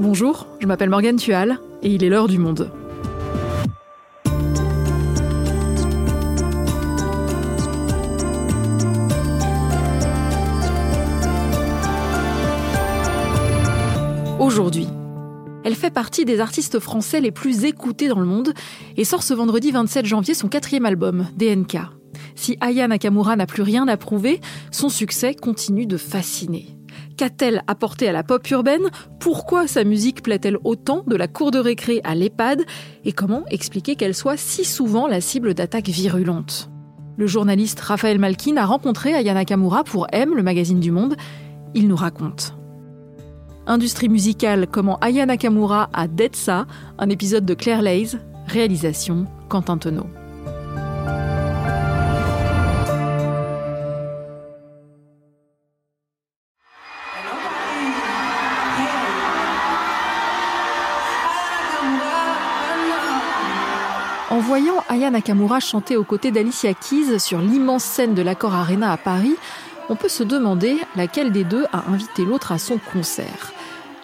Bonjour, je m'appelle Morgane Tual et il est l'heure du monde. Aujourd'hui, elle fait partie des artistes français les plus écoutés dans le monde et sort ce vendredi 27 janvier son quatrième album, DNK. Si Aya Nakamura n'a plus rien à prouver, son succès continue de fasciner. Qu'a-t-elle apporté à la pop urbaine? Pourquoi sa musique plaît-elle autant de la cour de récré à l'EHPAD? Et comment expliquer qu'elle soit si souvent la cible d'attaques virulentes? Le journaliste Raphaël Malkin a rencontré Aya Nakamura pour M, le magazine du Monde. Il nous raconte. Industrie musicale, comment Aya Nakamura a ça, un épisode de Claire Lays, réalisation Quentin Tonneau. Aya Nakamura chanter aux côtés d'Alicia Keys sur l'immense scène de l'Accor Arena à Paris, on peut se demander laquelle des deux a invité l'autre à son concert.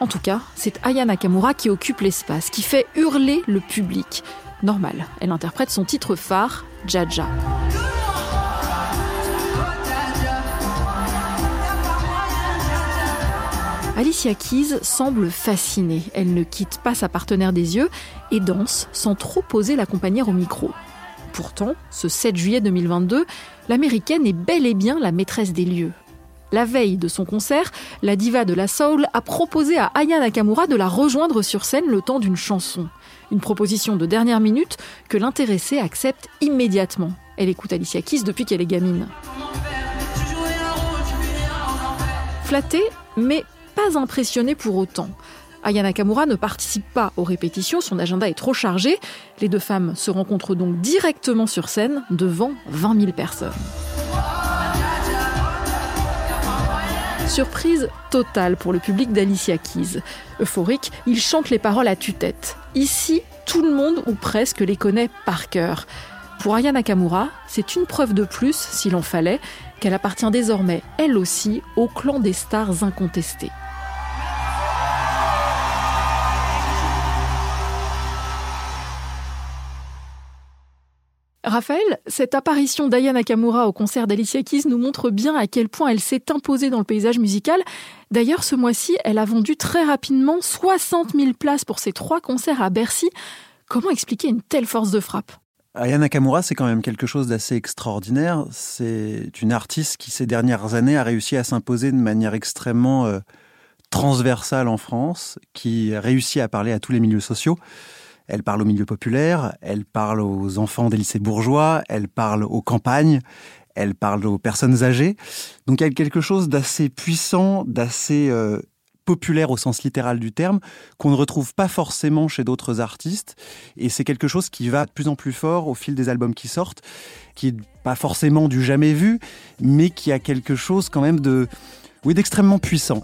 En tout cas, c'est Aya Nakamura qui occupe l'espace, qui fait hurler le public. Normal, elle interprète son titre phare, Jaja. Alicia Keys semble fascinée. Elle ne quitte pas sa partenaire des yeux et danse sans trop poser l'accompagner au micro. Pourtant, ce 7 juillet 2022, l'américaine est bel et bien la maîtresse des lieux. La veille de son concert, la diva de la soul a proposé à Aya Nakamura de la rejoindre sur scène le temps d'une chanson. Une proposition de dernière minute que l'intéressée accepte immédiatement. Elle écoute Alicia Keys depuis qu'elle est gamine. Flattée, mais pas impressionné pour autant. Aya Nakamura ne participe pas aux répétitions, son agenda est trop chargé. Les deux femmes se rencontrent donc directement sur scène devant 20 000 personnes. Surprise totale pour le public d'Alicia Keys. Euphorique, il chante les paroles à tue-tête. Ici, tout le monde ou presque les connaît par cœur. Pour Aya Nakamura, c'est une preuve de plus, s'il en fallait, qu'elle appartient désormais, elle aussi, au clan des stars incontestées. Raphaël, cette apparition d'Aya Nakamura au concert d'Alicia Keys nous montre bien à quel point elle s'est imposée dans le paysage musical. D'ailleurs, ce mois-ci, elle a vendu très rapidement 60 000 places pour ses trois concerts à Bercy. Comment expliquer une telle force de frappe? Aya Nakamura, c'est quand même quelque chose d'assez extraordinaire. C'est une artiste qui, ces dernières années, a réussi à s'imposer de manière extrêmement euh, transversale en France, qui réussit à parler à tous les milieux sociaux. Elle parle au milieu populaire, elle parle aux enfants des lycées bourgeois, elle parle aux campagnes, elle parle aux personnes âgées. Donc y a quelque chose d'assez puissant, d'assez euh, populaire au sens littéral du terme, qu'on ne retrouve pas forcément chez d'autres artistes. Et c'est quelque chose qui va de plus en plus fort au fil des albums qui sortent, qui n'est pas forcément du jamais vu, mais qui a quelque chose quand même de, oui, d'extrêmement puissant.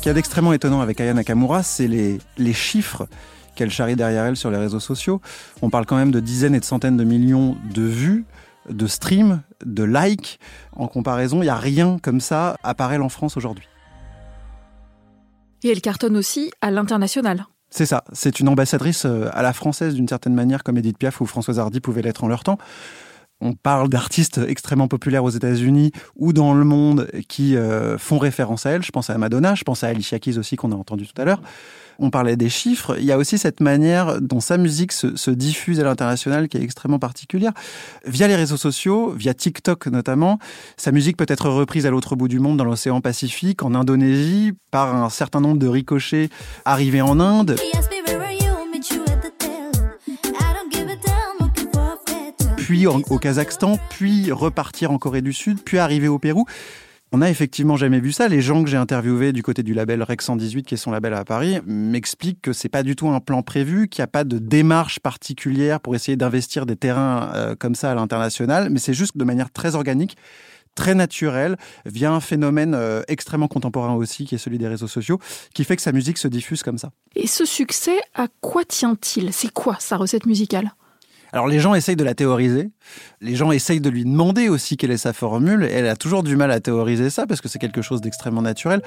Ce qu'il y a d'extrêmement étonnant avec Aya Nakamura, c'est les, les chiffres qu'elle charrie derrière elle sur les réseaux sociaux. On parle quand même de dizaines et de centaines de millions de vues, de streams, de likes. En comparaison, il n'y a rien comme ça à en France aujourd'hui. Et elle cartonne aussi à l'international. C'est ça, c'est une ambassadrice euh, à la française d'une certaine manière, comme Edith Piaf ou Françoise Hardy pouvaient l'être en leur temps on parle d'artistes extrêmement populaires aux États-Unis ou dans le monde qui euh, font référence à elle. Je pense à Madonna, je pense à Alicia Keys aussi qu'on a entendu tout à l'heure. On parlait des chiffres. Il y a aussi cette manière dont sa musique se, diffuse à l'international qui est extrêmement particulière. Via les réseaux sociaux, via TikTok notamment, sa musique peut être reprise à l'autre bout du monde, dans l'océan Pacifique, en Indonésie, par un certain nombre de ricochets arrivés en Inde. Puis au Kazakhstan, puis repartir en Corée du Sud, puis arriver au Pérou. On n'a effectivement jamais vu ça. Les gens que j'ai interviewés du côté du label Rec 118, qui est son label à Paris, m'expliquent que c'est pas du tout un plan prévu, qu'il n'y a pas de démarche particulière pour essayer d'investir des terrains euh, comme ça à l'international, mais c'est juste de manière très organique très naturelle, via un phénomène euh, extrêmement contemporain aussi, qui est celui des réseaux sociaux, qui fait que sa musique se diffuse comme ça. Et ce succès, à quoi tient-il? C'est quoi sa recette musicale? Alors les gens essayent de la théoriser. Les gens essayent de lui demander aussi quelle est sa formule. Elle a toujours du mal à théoriser ça parce que c'est quelque chose d'extrêmement naturel.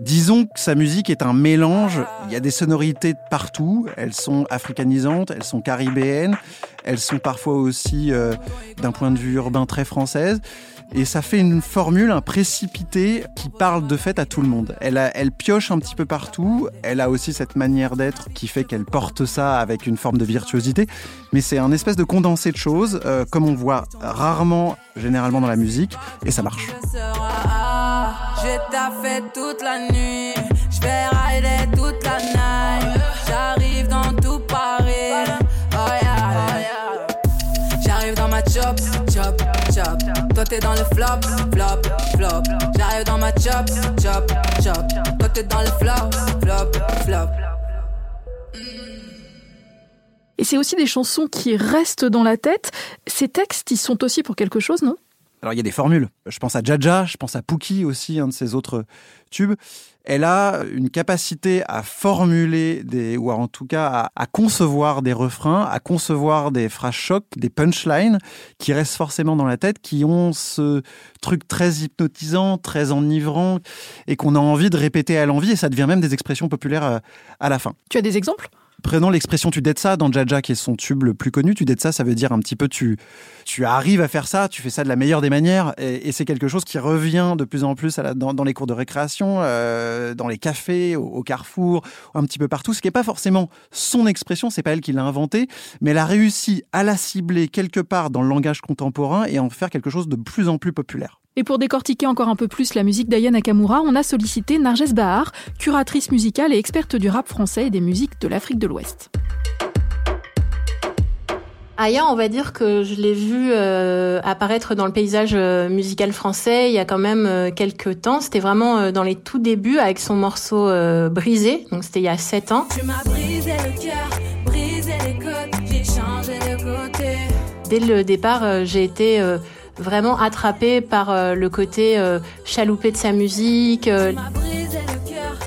Disons que sa musique est un mélange. Il y a des sonorités partout. Elles sont africanisantes, elles sont caribéennes, elles sont parfois aussi, euh, d'un point de vue urbain, très françaises. Et ça fait une formule, un précipité qui parle de fait à tout le monde. Elle, pioche un petit peu partout. Elle a aussi cette manière d'être qui fait qu'elle porte ça avec une forme de virtuosité. Mais c'est un espèce de condensé de choses, euh, comme on voit rarement, généralement dans la musique, et ça marche. Chop, chop, chop. Toi t'es dans le flop, flop, flop. J'arrive dans ma chop, chop, chop. Toi t'es dans le flop, flop, flop. Et c'est aussi des chansons qui restent dans la tête. Ces textes, ils sont aussi pour quelque chose, non? Alors il y a des formules. Je pense à Jaja, je pense à Pookie aussi, un de ses autres tubes. Elle a une capacité à formuler des, ou en tout cas à, concevoir des refrains, à concevoir des phrases chocs, des punchlines qui restent forcément dans la tête, qui ont ce truc très hypnotisant, très enivrant et qu'on a envie de répéter à l'envie et ça devient même des expressions populaires à, à la fin. Tu as des exemples? Prenons l'expression tu ça dans Jaja qui est son tube le plus connu. Tu ça, ça veut dire un petit peu tu, tu arrives à faire ça, tu fais ça de la meilleure des manières et, c'est quelque chose qui revient de plus en plus dans, les cours de récréation, euh, dans les cafés, au, carrefour, un petit peu partout. Ce qui n'est pas forcément son expression, c'est pas elle qui l'a inventé, mais elle a réussi à la cibler quelque part dans le langage contemporain et en faire quelque chose de plus en plus populaire. Et pour décortiquer encore un peu plus la musique d'Aya Nakamura, on a sollicité Narges Bahar, curatrice musicale et experte du rap français et des musiques de l'Afrique de l'Ouest. Aya, on va dire que je l'ai vu euh, apparaître dans le paysage euh, musical français il y a quand même euh, quelques temps. C'était vraiment dans les tout débuts avec son morceau Brisé, donc c'était il y a sept ans. brisé le cœur, brisé les côtes, j'ai changé de côté. Dès le départ, j'ai été vraiment attrapé par euh, le côté euh, chaloupé de sa musique. Euh,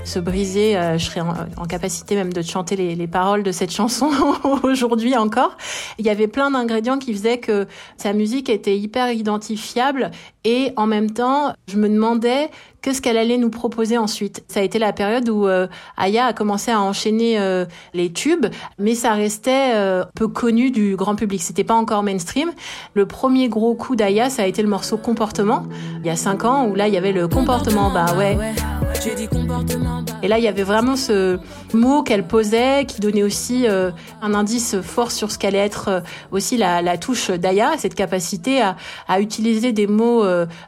se briser, je serais en, capacité même de chanter les, les paroles de cette chanson aujourd'hui encore. Il y avait plein d'ingrédients qui faisaient que sa musique était hyper identifiable et en même temps, je me demandais qu'est-ce qu'elle allait nous proposer ensuite. Ça a été la période où euh, Aya a commencé à enchaîner euh, les tubes, mais ça restait euh, peu connu du grand public. C'était pas encore mainstream. Le premier gros coup d'Aya, ça a été le morceau Comportement, il y a cinq ans, où là il y avait le comportement, bah ouais. Et là, il y avait vraiment ce mot qu'elle posait, qui donnait aussi un indice fort sur ce qu'allait être aussi la, la touche d'Aya, cette capacité à, à utiliser des mots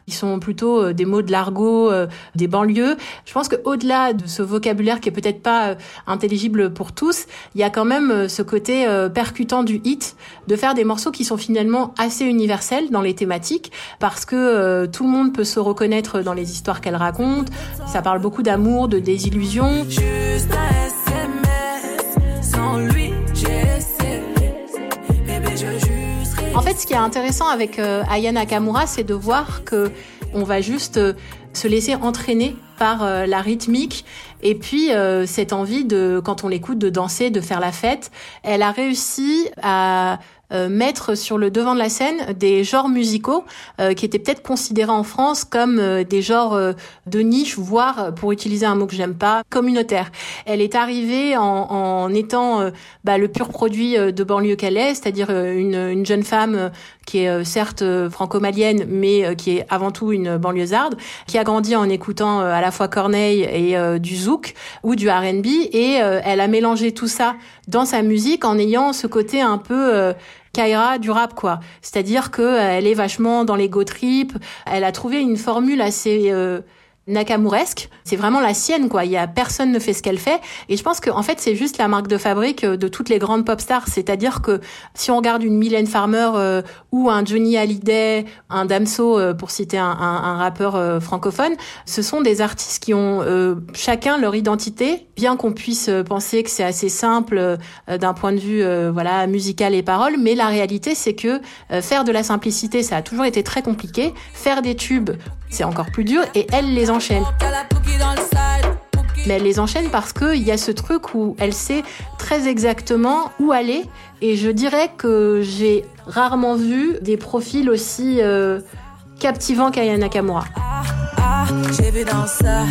qui sont plutôt des mots de l'argot euh, des banlieues. Je pense qu'au-delà de ce vocabulaire qui est peut-être pas euh, intelligible pour tous, il y a quand même euh, ce côté percutant du hit, de faire des morceaux qui sont finalement assez universels dans les thématiques, parce que tout le monde peut se reconnaître dans les histoires qu'elle raconte. Ça parle beaucoup d'amour, de désillusion. En fait, ce qui est intéressant avec Aya Nakamura, c'est de voir que on va juste se laisser entraîner par euh, la rythmique et puis euh, cette envie de, quand on l'écoute, de danser, de faire la fête. Elle a réussi à euh, mettre sur le devant de la scène des genres musicaux qui étaient peut-être considérés en France comme des genres de niche, voire, pour utiliser un mot que j'aime pas, communautaire. Elle est arrivée en, en étant bah, le pur produit de banlieue est, c'est-à-dire une, une, jeune femme qui est certes franco-malienne, mais qui est avant tout une banlieusarde, qui a grandi en écoutant à la fois Corneille et euh, du zouk ou du R&B et euh, elle a mélangé tout ça dans sa musique en ayant ce côté un peu euh, Kaira du rap quoi. C'est-à-dire que elle est vachement dans les go trip, elle a trouvé une formule assez Nakamouresque, c'est vraiment la sienne quoi. Il y a personne ne fait ce qu'elle fait et je pense que en fait c'est juste la marque de fabrique euh, de toutes les grandes pop stars. C'est-à-dire que si on regarde une Mylène Farmer euh, ou un Johnny Hallyday, un Damso euh, pour citer un, un, rappeur francophone, ce sont des artistes qui ont chacun leur identité, bien qu'on puisse penser que c'est assez simple d'un point de vue voilà musical et parole, mais la réalité c'est que faire de la simplicité ça a toujours été très compliqué. Faire des tubes c'est encore plus dur et elle les enchaîne. mais elle les enchaîne parce qu'il y a ce truc où elle sait très exactement où aller. Et je dirais que j'ai rarement vu des profils aussi euh, captivants qu'Aya Nakamura. Ah, j'ai vu dans ça.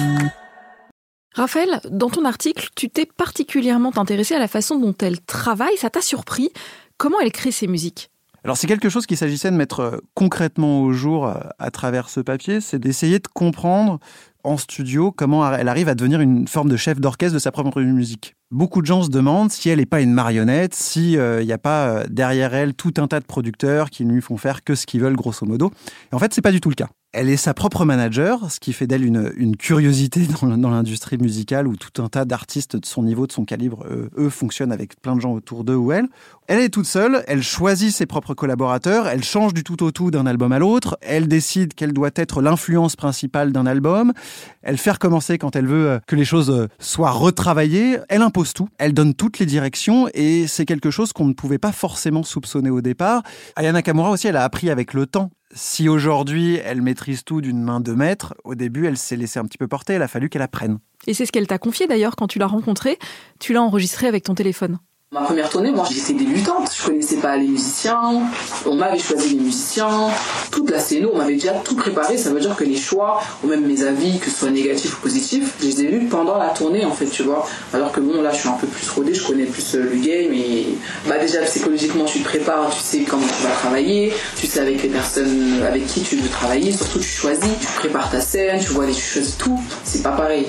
Raphaël, dans ton article, tu t'es particulièrement intéressé à la façon dont elle travaille. Ça t'a surpris Comment elle crée ses musiques? Alors c'est quelque chose qu'il s'agissait de mettre euh, concrètement au jour euh, à travers ce papier, c'est d'essayer de comprendre en studio comment elle arrive à devenir une forme de chef d'orchestre de sa propre musique. Beaucoup de gens se demandent si elle n'est pas une marionnette, s'il euh, n'y a pas derrière elle tout un tas de producteurs qui ne lui font faire que ce qu'ils veulent grosso modo. Et en fait, c'est pas du tout le cas. Elle est sa propre manager, ce qui fait d'elle une, curiosité dans, l'industrie musicale où tout un tas d'artistes de son niveau, de son calibre, eux, fonctionnent avec plein de gens autour d'eux ou elle. Elle est toute seule, elle choisit ses propres collaborateurs, elle change du tout au tout d'un album à l'autre, elle décide quelle doit être l'influence principale d'un album, elle fait recommencer quand elle veut euh, que les choses euh, soient retravaillées, elle impose tout, elle donne toutes les directions et c'est quelque chose qu'on ne pouvait pas forcément soupçonner au départ. Ayana Kamura aussi, elle a appris avec le temps si aujourd'hui elle maîtrise tout d'une main de maître, au début elle s'est laissée un petit peu porter, il a fallu qu'elle apprenne. Et c'est ce qu'elle t'a confié d'ailleurs quand tu l'as rencontrée, tu l'as enregistré avec ton téléphone. Ma première tournée, moi j'étais débutante, je connaissais pas les musiciens, on m'avait choisi les musiciens, toute la scène, on m'avait déjà tout préparé, ça veut dire que les choix, ou même mes avis, que ce soit négatifs ou positifs, je les ai vus pendant la tournée en fait, tu vois. Alors que bon, là je suis un peu plus rodé, je connais plus euh, le game et bah déjà psychologiquement tu te prépares, tu sais comment tu vas travailler, tu sais avec les personnes avec qui tu veux travailler, surtout tu choisis, tu prépares ta scène, tu vois, tu choisis tout, c'est pas pareil.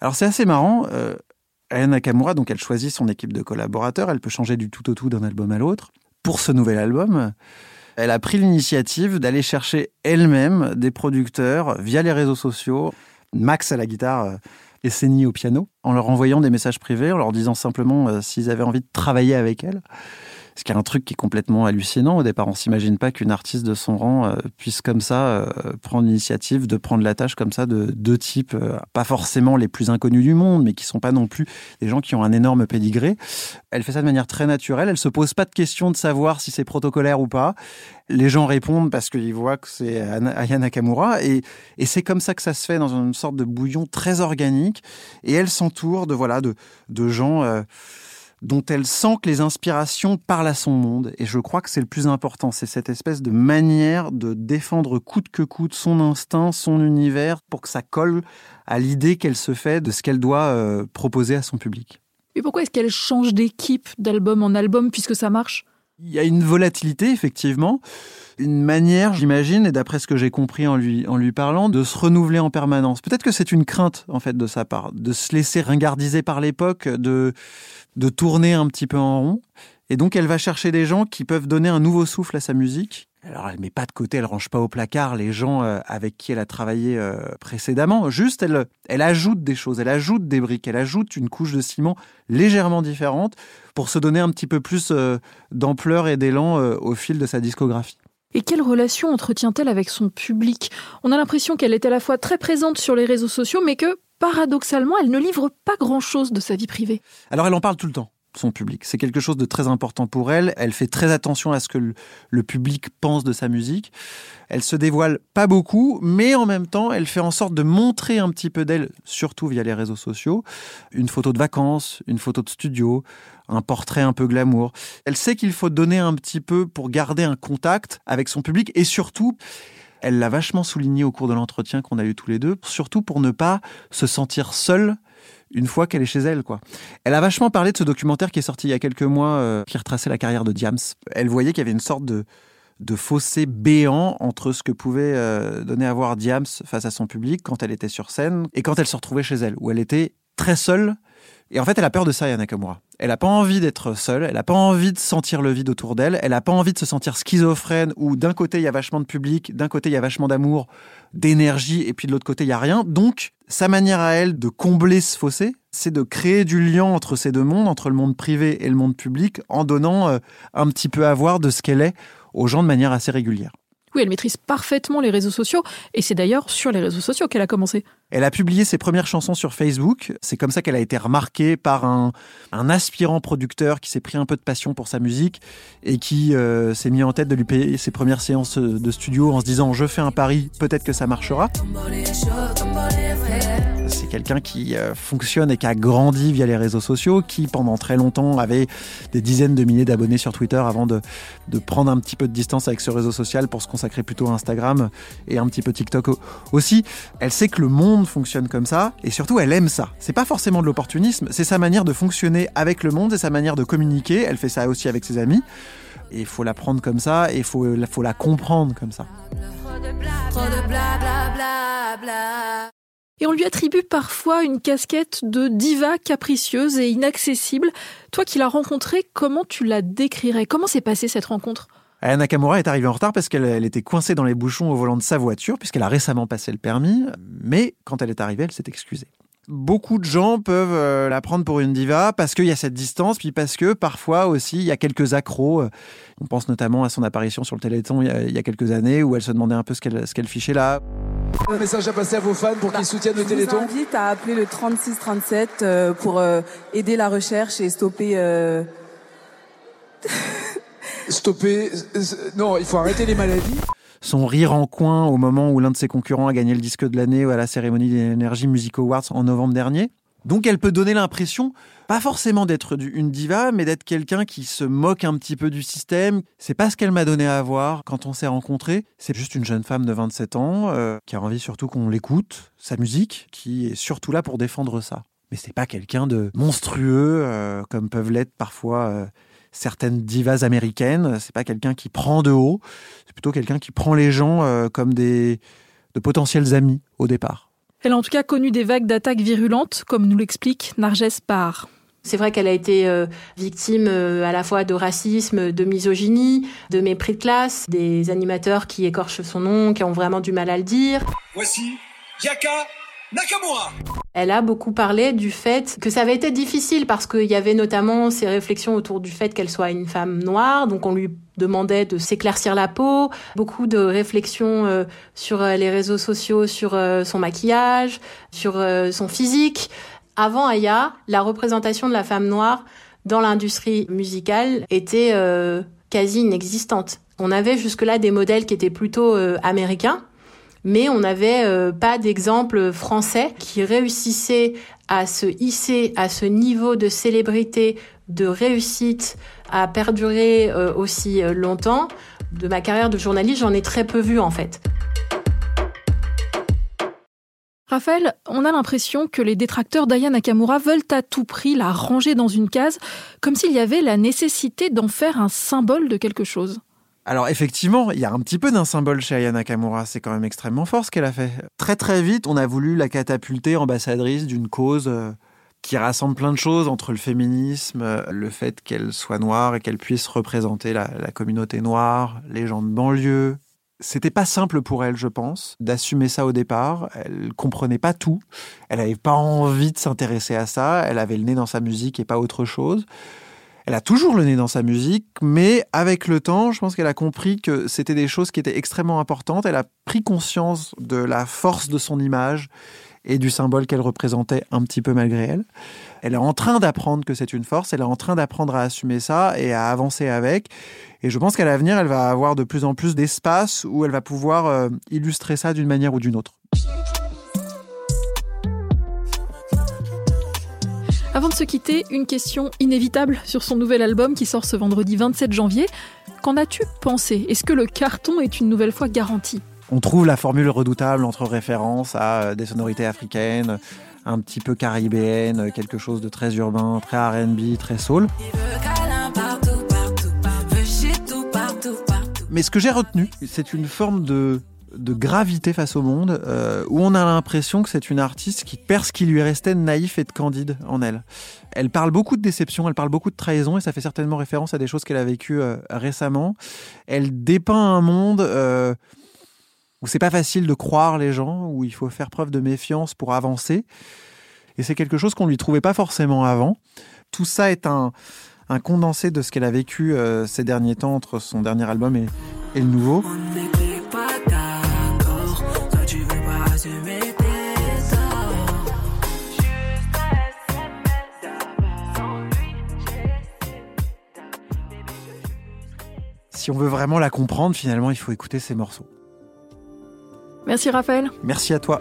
Alors c'est assez marrant. Euh, Aya Nakamura, donc elle choisit son équipe de collaborateurs, elle peut changer du tout au tout d'un album à l'autre. Pour ce nouvel album, elle a pris l'initiative d'aller chercher elle-même des producteurs via les réseaux sociaux, Max à la guitare euh, et Seni au piano, en leur envoyant des messages privés, en leur disant simplement euh, s'ils avaient envie de travailler avec elle. Ce qui est un truc qui est complètement hallucinant. Au départ, on s'imagine pas qu'une artiste de son rang euh, puisse comme ça euh, prendre l'initiative de prendre la tâche comme ça de deux types, euh, pas forcément les plus inconnus du monde, mais qui sont pas non plus des gens qui ont un énorme pédigré. Elle fait ça de manière très naturelle. Elle se pose pas de question de savoir si c'est protocolaire ou pas. Les gens répondent parce qu'ils voient que c'est Aya Nakamura et, c'est comme ça que ça se fait dans une sorte de bouillon très organique. Et elle s'entoure de voilà de gens dont elle sent que les inspirations parlent à son monde. Et je crois que c'est le plus important, c'est cette espèce de manière de défendre coûte que coûte son instinct, son univers, pour que ça colle à l'idée qu'elle se fait de ce qu'elle doit euh, proposer à son public. Mais pourquoi est-ce qu'elle change d'équipe d'album en album puisque ça marche? Il y a une volatilité, effectivement, une manière, j'imagine, et d'après ce que j'ai compris en lui, en lui parlant, de se renouveler en permanence. Peut-être que c'est une crainte, en fait, de sa part, de se laisser ringardiser par l'époque, de, de tourner un petit peu en rond. Et donc, elle va chercher des gens qui peuvent donner un nouveau souffle à sa musique. Alors, elle met pas de côté, elle range pas au placard les gens euh, avec qui elle a travaillé euh, précédemment. Juste, elle, elle ajoute des choses, elle ajoute des briques, elle ajoute une couche de ciment légèrement différente pour se donner un petit peu plus euh, d'ampleur et d'élan au fil de sa discographie. Et quelle relation entretient-elle avec son public? On a l'impression qu'elle est à la fois très présente sur les réseaux sociaux, mais que paradoxalement, elle ne livre pas grand-chose de sa vie privée. Alors elle en parle tout le temps son public. C'est quelque chose de très important pour elle. Elle fait très attention à ce que le, public pense de sa musique. Elle se dévoile pas beaucoup, mais en même temps, elle fait en sorte de montrer un petit peu d'elle, surtout via les réseaux sociaux. Une photo de vacances, une photo de studio, un portrait un peu glamour. Elle sait qu'il faut donner un petit peu pour garder un contact avec son public et surtout, elle l'a vachement souligné au cours de l'entretien qu'on a eu tous les deux, surtout pour ne pas se sentir seule une fois qu'elle est chez elle, quoi. Elle a vachement parlé de ce documentaire qui est sorti il y a quelques mois, euh, qui retraçait la carrière de Diams. Elle voyait qu'il y avait une sorte de, de fossé béant entre ce que pouvait euh, donner à voir Diams face à son public quand elle était sur scène et quand elle se retrouvait chez elle, où elle était très seule et en fait, elle a peur de ça, Yana Nakamura. Elle n'a pas envie d'être seule, elle n'a pas envie de sentir le vide autour d'elle, elle n'a pas envie de se sentir schizophrène où d'un côté il y a vachement de public, d'un côté il y a vachement d'amour, d'énergie, et puis de l'autre côté il y a rien. Donc, sa manière à elle de combler ce fossé, c'est de créer du lien entre ces deux mondes, entre le monde privé et le monde public, en donnant euh, un petit peu à voir de ce qu'elle est aux gens de manière assez régulière. Oui, elle maîtrise parfaitement les réseaux sociaux, et c'est d'ailleurs sur les réseaux sociaux qu'elle a commencé. Elle a publié ses premières chansons sur Facebook. C'est comme ça qu'elle a été remarquée par un, aspirant producteur qui s'est pris un peu de passion pour sa musique et qui euh, s'est mis en tête de lui payer ses premières séances de studio en se disant je fais un pari, peut-être que ça marchera c'est quelqu'un qui euh, fonctionne et qui a grandi via les réseaux sociaux, qui pendant très longtemps avait des dizaines de milliers d'abonnés sur Twitter avant de, prendre un petit peu de distance avec ce réseau social pour se consacrer plutôt à Instagram et un petit peu TikTok aussi. Elle sait que le monde fonctionne comme ça et surtout elle aime ça. C'est pas forcément de l'opportunisme, c'est sa manière de fonctionner avec le monde, c'est sa manière de communiquer. Elle fait ça aussi avec ses amis. Et il faut la prendre comme ça et il faut la comprendre comme ça. Et on lui attribue parfois une casquette de diva capricieuse et inaccessible. Toi qui l'as rencontrée, comment tu la décrirais? Comment s'est passée cette rencontre? Aya Nakamura est arrivée en retard parce qu'elle était coincée dans les bouchons au volant de sa voiture, puisqu'elle a récemment passé le permis. Mais quand elle est arrivée, elle s'est excusée. Beaucoup de gens peuvent euh, la prendre pour une diva parce qu'il y a cette distance, puis parce que parfois aussi il y a quelques accros. On pense notamment à son apparition sur le Téléthon il y a, quelques années où elle se demandait un peu ce qu'elle fichait là. Un message à passer à vos fans pour qu'ils soutiennent le Téléthon. Je vous invite à appeler le 3637 euh, pour euh, aider la recherche et stopper. Euh, stopper. Non, il faut arrêter les maladies. Son rire en coin au moment où l'un de ses concurrents a gagné le disque de l'année à la cérémonie des Energy Music Awards en novembre dernier. Donc elle peut donner l'impression, pas forcément d'être une diva, mais d'être quelqu'un qui se moque un petit peu du système. C'est pas ce qu'elle m'a donné à voir quand on s'est rencontrés. C'est juste une jeune femme de 27 ans euh, qui a envie surtout qu'on l'écoute, sa musique, qui est surtout là pour défendre ça. Mais c'est pas quelqu'un de monstrueux euh, comme peuvent l'être parfois. Euh, certaines divas américaines, c'est pas quelqu'un qui prend de haut, c'est plutôt quelqu'un qui prend les gens comme des de potentiels amis au départ. Elle a en tout cas connu des vagues d'attaques virulentes, comme nous l'explique Narges Parr. C'est vrai qu'elle a été euh, victime euh, à la fois de racisme, de misogynie, de mépris de classe, des animateurs qui écorchent son nom, qui ont vraiment du mal à le dire. Voici Yaka Nakamura. Elle a beaucoup parlé du fait que ça avait été difficile parce qu'il y avait notamment ces réflexions autour du fait qu'elle soit une femme noire, donc on lui demandait de s'éclaircir la peau, beaucoup de réflexions euh, sur les réseaux sociaux, sur son maquillage, sur son physique. Avant Aya, la représentation de la femme noire dans l'industrie musicale était euh, quasi inexistante. On avait jusque-là des modèles qui étaient plutôt euh, américains, mais on n'avait euh, pas d'exemple français qui réussissait à se hisser à ce niveau de célébrité, de réussite, à perdurer aussi longtemps. De ma carrière de journaliste, j'en ai très peu vu en fait. Raphaël, on a l'impression que les détracteurs d'Aya Nakamura veulent à tout prix la ranger dans une case, comme s'il y avait la nécessité d'en faire un symbole de quelque chose. Alors effectivement, il y a un petit peu d'un symbole chez Aya Nakamura, c'est quand même extrêmement fort ce qu'elle a fait. Très très vite, on a voulu la catapulter ambassadrice d'une cause euh, qui rassemble plein de choses entre le féminisme, euh, le fait qu'elle soit noire et qu'elle puisse représenter la, communauté noire, les gens de banlieue, c'était pas simple pour elle, je pense, d'assumer ça au départ. Elle comprenait pas tout. Elle n'avait pas envie de s'intéresser à ça. Elle avait le nez dans sa musique et pas autre chose. Elle a toujours le nez dans sa musique, mais avec le temps, je pense qu'elle a compris que c'était des choses qui étaient extrêmement importantes. Elle a pris conscience de la force de son image et du symbole qu'elle représentait un petit peu malgré elle. Elle est en train d'apprendre que c'est une force, elle est en train d'apprendre à assumer ça et à avancer avec. Et je pense qu'à l'avenir, elle va avoir de plus en plus d'espace où elle va pouvoir euh, illustrer ça d'une manière ou d'une autre. Avant de se quitter, une question inévitable sur son nouvel album qui sort ce vendredi 27 janvier. Qu'en as-tu pensé? Est-ce que le carton est une nouvelle fois garanti? On trouve la formule redoutable entre références à euh, des sonorités africaines, un petit peu caribéennes, quelque chose de très urbain, très RB, très soul. Mais ce que j'ai retenu, c'est une forme de, gravité face au monde, euh, où on a l'impression que c'est une artiste qui perd ce qui lui restait de naïf et de candide en elle. Elle parle beaucoup de déception, elle parle beaucoup de trahison, et ça fait certainement référence à des choses qu'elle a vécues euh, récemment. Elle dépeint un monde euh, où c'est pas facile de croire les gens, où il faut faire preuve de méfiance pour avancer. Et c'est quelque chose qu'on lui trouvait pas forcément avant. Tout ça est un, condensé de ce qu'elle a vécu euh, ces derniers temps entre son dernier album et le nouveau. Si on veut vraiment la comprendre, finalement, il faut écouter ces morceaux. Merci Raphaël. Merci à toi.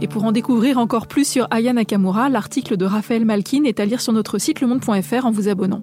Et pour en découvrir encore plus sur Aya Nakamura, l'article de Raphaël Malkin est à lire sur notre site lemonde.fr en vous abonnant.